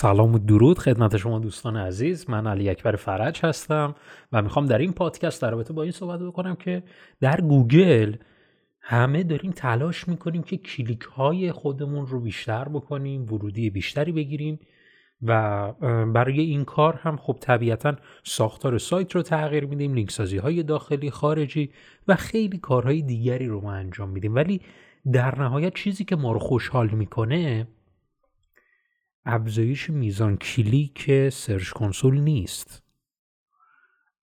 سلام و درود خدمت شما دوستان عزیز. من علی اکبر فرج هستم و می‌خوام در این پادکست در رابطه با این صحبت بکنم که در گوگل همه داریم تلاش می‌کنیم که کلیک های خودمون رو بیشتر بکنیم ورودی بیشتری بگیریم و برای این کار هم خب طبیعتا ساختار سایت رو تغییر میدیم لینک سازی های داخلی خارجی و خیلی کارهای دیگری رو ما انجام میدیم. ولی در نهایت چیزی که ما رو خوشحال می‌کنه افزایش میزان کلیک Search Console نیست.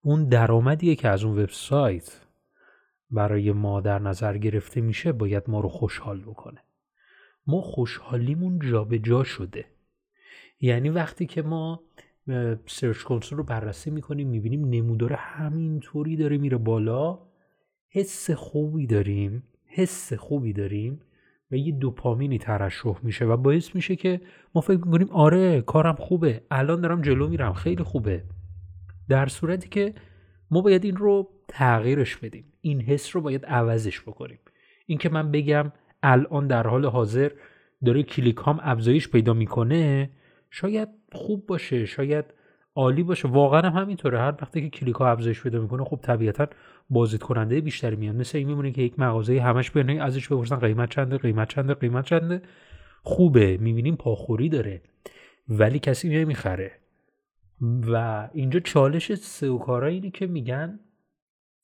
اون درآمدیه که از اون وبسایت برای ما در نظر گرفته میشه باید ما رو خوشحال بکنه. ما خوشحالیمون جابجا جا شده. یعنی وقتی که ما Search Console رو بررسی می‌کنیم می‌بینیم نمودار همینطوری داره میره بالا. حس خوبی داریم حس خوبی داریم. و یه دوپامینی ترشح میشه و باعث میشه که ما فکر می‌کنیم آره کارم خوبه الان دارم جلو میرم خیلی خوبه. در صورتی که ما باید این رو تغییرش بدیم این حس رو باید عوضش بکنیم. اینکه من بگم الان در حال حاضر داره کلیکام افزایش پیدا می‌کنه شاید خوب باشه شاید عالی باشه. واقعا هم همینطوره. هر وقتی که کلیک ها افزایش پیدا می‌کنه خب طبیعتا بازدید کننده بیشتری میاد مثل این میمونه که یک مغازه همش بیان ازش بپرسن قیمت چنده قیمت چنده قیمت چنده. خوبه. می‌بینیم پاخوری داره. ولی کسی نمی‌خره. و اینجا چالش سئو کارا اینه که میگن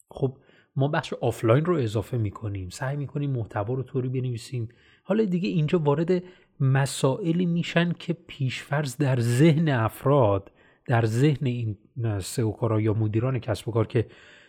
خب ما بخش آفلاین رو اضافه می‌کنیم. سعی می‌کنیم محتوا رو طوری بنویسیم. حالا دیگه اینجا وارد مسائلی میشن که پیشفرض در ذهن افراد در ذهن این SEO یا مدیران کسب و کار که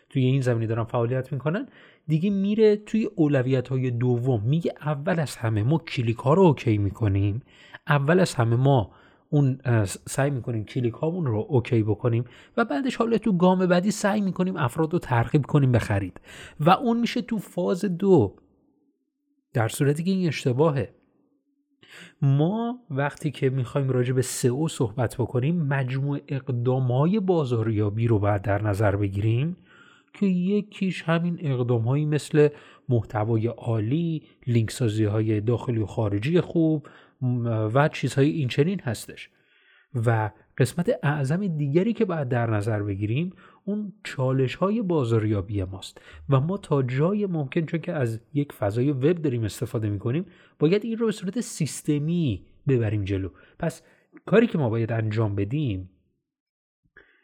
توی این زمینه دارن فعالیت می‌کنن دیگه میره توی اولویت های دوم. میگه اول از همه ما کلیک ها رو OK می‌کنیم. اول از همه ما اون سعی می‌کنیم کلیک هامون رو OK بکنیم و بعدش حالا تو گام بعدی سعی می‌کنیم افراد رو ترغیب کنیم به خرید. و اون میشه تو فاز دو. در صورتی که این اشتباهه. ما وقتی که می‌خوایم راجع به سئو صحبت بکنیم مجموع اقدام های بازاریابی رو باید در نظر بگیریم که یکیش همین اقدام هایی مثل محتوای عالی لینک سازی های داخلی و خارجی خوب و چیزهای این چنین هستش. و قسمت اعظم دیگری که باید در نظر بگیریم اون چالش های بازاریابی ماست و ما تا جای ممکن چون که از یک فضای وب داریم استفاده می‌کنیم باید این رو به صورت سیستمی ببریم جلو. پس کاری که ما باید انجام بدیم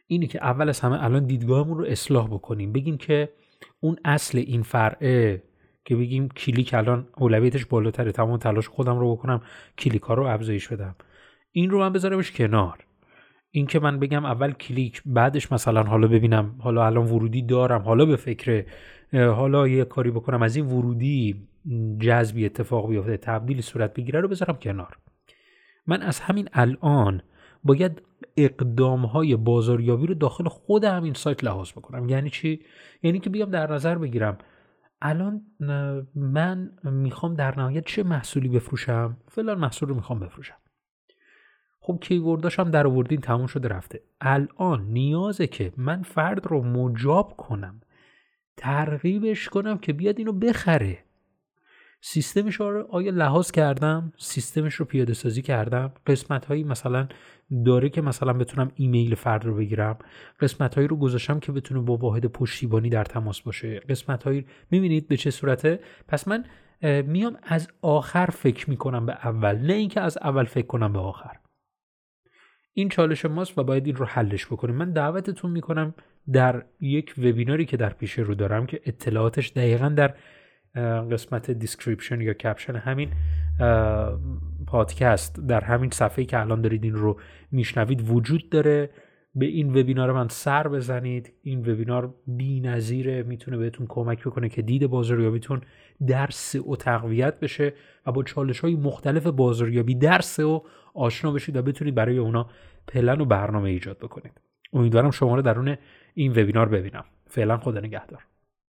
اینه که اول از همه الان دیدگاهمون رو اصلاح بکنیم. بگیم که اون اصل این فرعه که بگیم کلیک الان اولویتش بالاتره تمام تلاش خودم رو بکنم کلیک ها رو افزایش بدم. این رو من بذارمش کنار. این که من بگم اول کلیک بعدش مثلا حالا ببینم حالا الان ورودی دارم حالا به فکر حالا یه کاری بکنم از این ورودی جذبی اتفاق بیفته تبدیل صورت بگیره رو بذارم کنار. من از همین الان باید اقدام های بازاریابی رو داخل خود همین سایت لحاظ بکنم. یعنی چی؟ یعنی که بیام در نظر بگیرم. الان من می‌خوام در نهایت چه محصولی بفروشم؟ فلان محصول رو می‌خوام بفروشم. خب کیورداش هم در آوردین تموم شده رفته. الان نیازه که من فرد رو مجاب کنم. ترغیبش کنم که بیاد اینو بخره. سیستمش رو آیا لحاظ کردم؟ سیستمش رو پیاده سازی کردم. قسمت هایی مثلا داره که مثلا بتونم ایمیل فرد رو بگیرم. قسمت هایی رو گذاشتم که بتونه با واحد پشتیبانی در تماس باشه. قسمت هایی می‌بینید به چه صورته؟ پس من میام از آخر فکر می‌کنم به اول نه اینکه از اول فکر کنم به آخر. این چالش ماست و باید این رو حلش بکنیم. من دعوتتون می‌کنم در یک وبیناری که در پیش رو دارم که اطلاعاتش دقیقا در قسمت description یا caption همین پادکست در همین صفحه که الان دارید این رو میشنوید وجود داره. به این وبینار من سر بزنید. این وبینار بی نظیره می‌تونه بهتون کمک بکنه که دید بازاریابیتون در وب تقویت بشه و با چالش های مختلف بازاریابی در وب آشنا بشید و بتونید برای اونا پلن و برنامه ایجاد بکنید. امیدوارم شما رو درون این وبینار ببینم. فعلا خدا نگهدار.